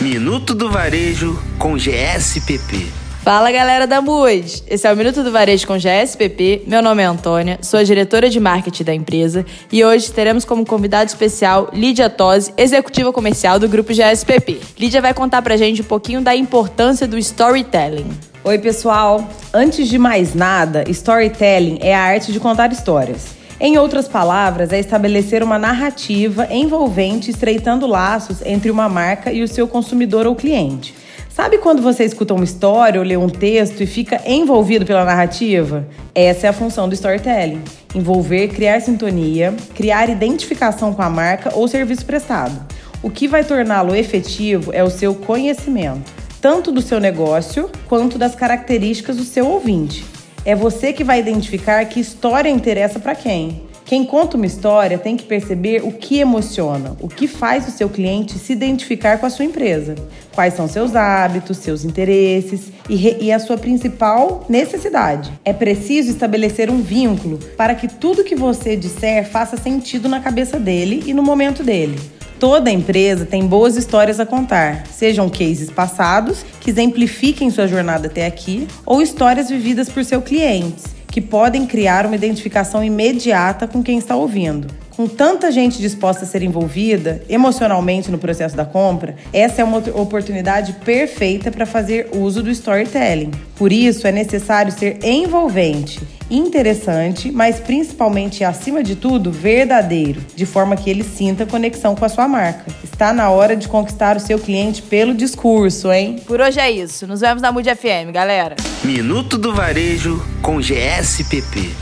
Minuto do Varejo com GSPP. Fala galera da MUD! Esse é o Minuto do Varejo com GSPP. Meu nome é Antônia, sou a diretora de marketing da empresa e hoje teremos como convidado especial Lídia Tosi, executiva comercial do grupo GSPP. Lídia vai contar pra gente um pouquinho da importância do storytelling. Oi, pessoal! Antes de mais nada, storytelling é a arte de contar histórias. Em outras palavras, é estabelecer uma narrativa envolvente, estreitando laços entre uma marca e o seu consumidor ou cliente. Sabe quando você escuta uma história ou lê um texto e fica envolvido pela narrativa? Essa é a função do storytelling. Envolver, criar sintonia, criar identificação com a marca ou serviço prestado. O que vai torná-lo efetivo é o seu conhecimento, tanto do seu negócio quanto das características do seu ouvinte. É você que vai identificar que história interessa para quem. Quem conta uma história tem que perceber o que emociona, o que faz o seu cliente se identificar com a sua empresa, quais são seus hábitos, seus interesses e, e, a sua principal necessidade. É preciso estabelecer um vínculo para que tudo que você disser faça sentido na cabeça dele e no momento dele. Toda empresa tem boas histórias a contar, sejam cases passados que exemplifiquem sua jornada até aqui ou histórias vividas por seus clientes, que podem criar uma identificação imediata com quem está ouvindo. Com tanta gente disposta a ser envolvida emocionalmente no processo da compra, essa é uma oportunidade perfeita para fazer uso do storytelling. Por isso, é necessário ser envolvente, interessante, mas principalmente acima de tudo, verdadeiro, de forma que ele sinta conexão com a sua marca. Está na hora de conquistar o seu cliente pelo discurso, hein? Por hoje é isso. Nos vemos na Mood FM, galera. Minuto do Varejo com GSPP.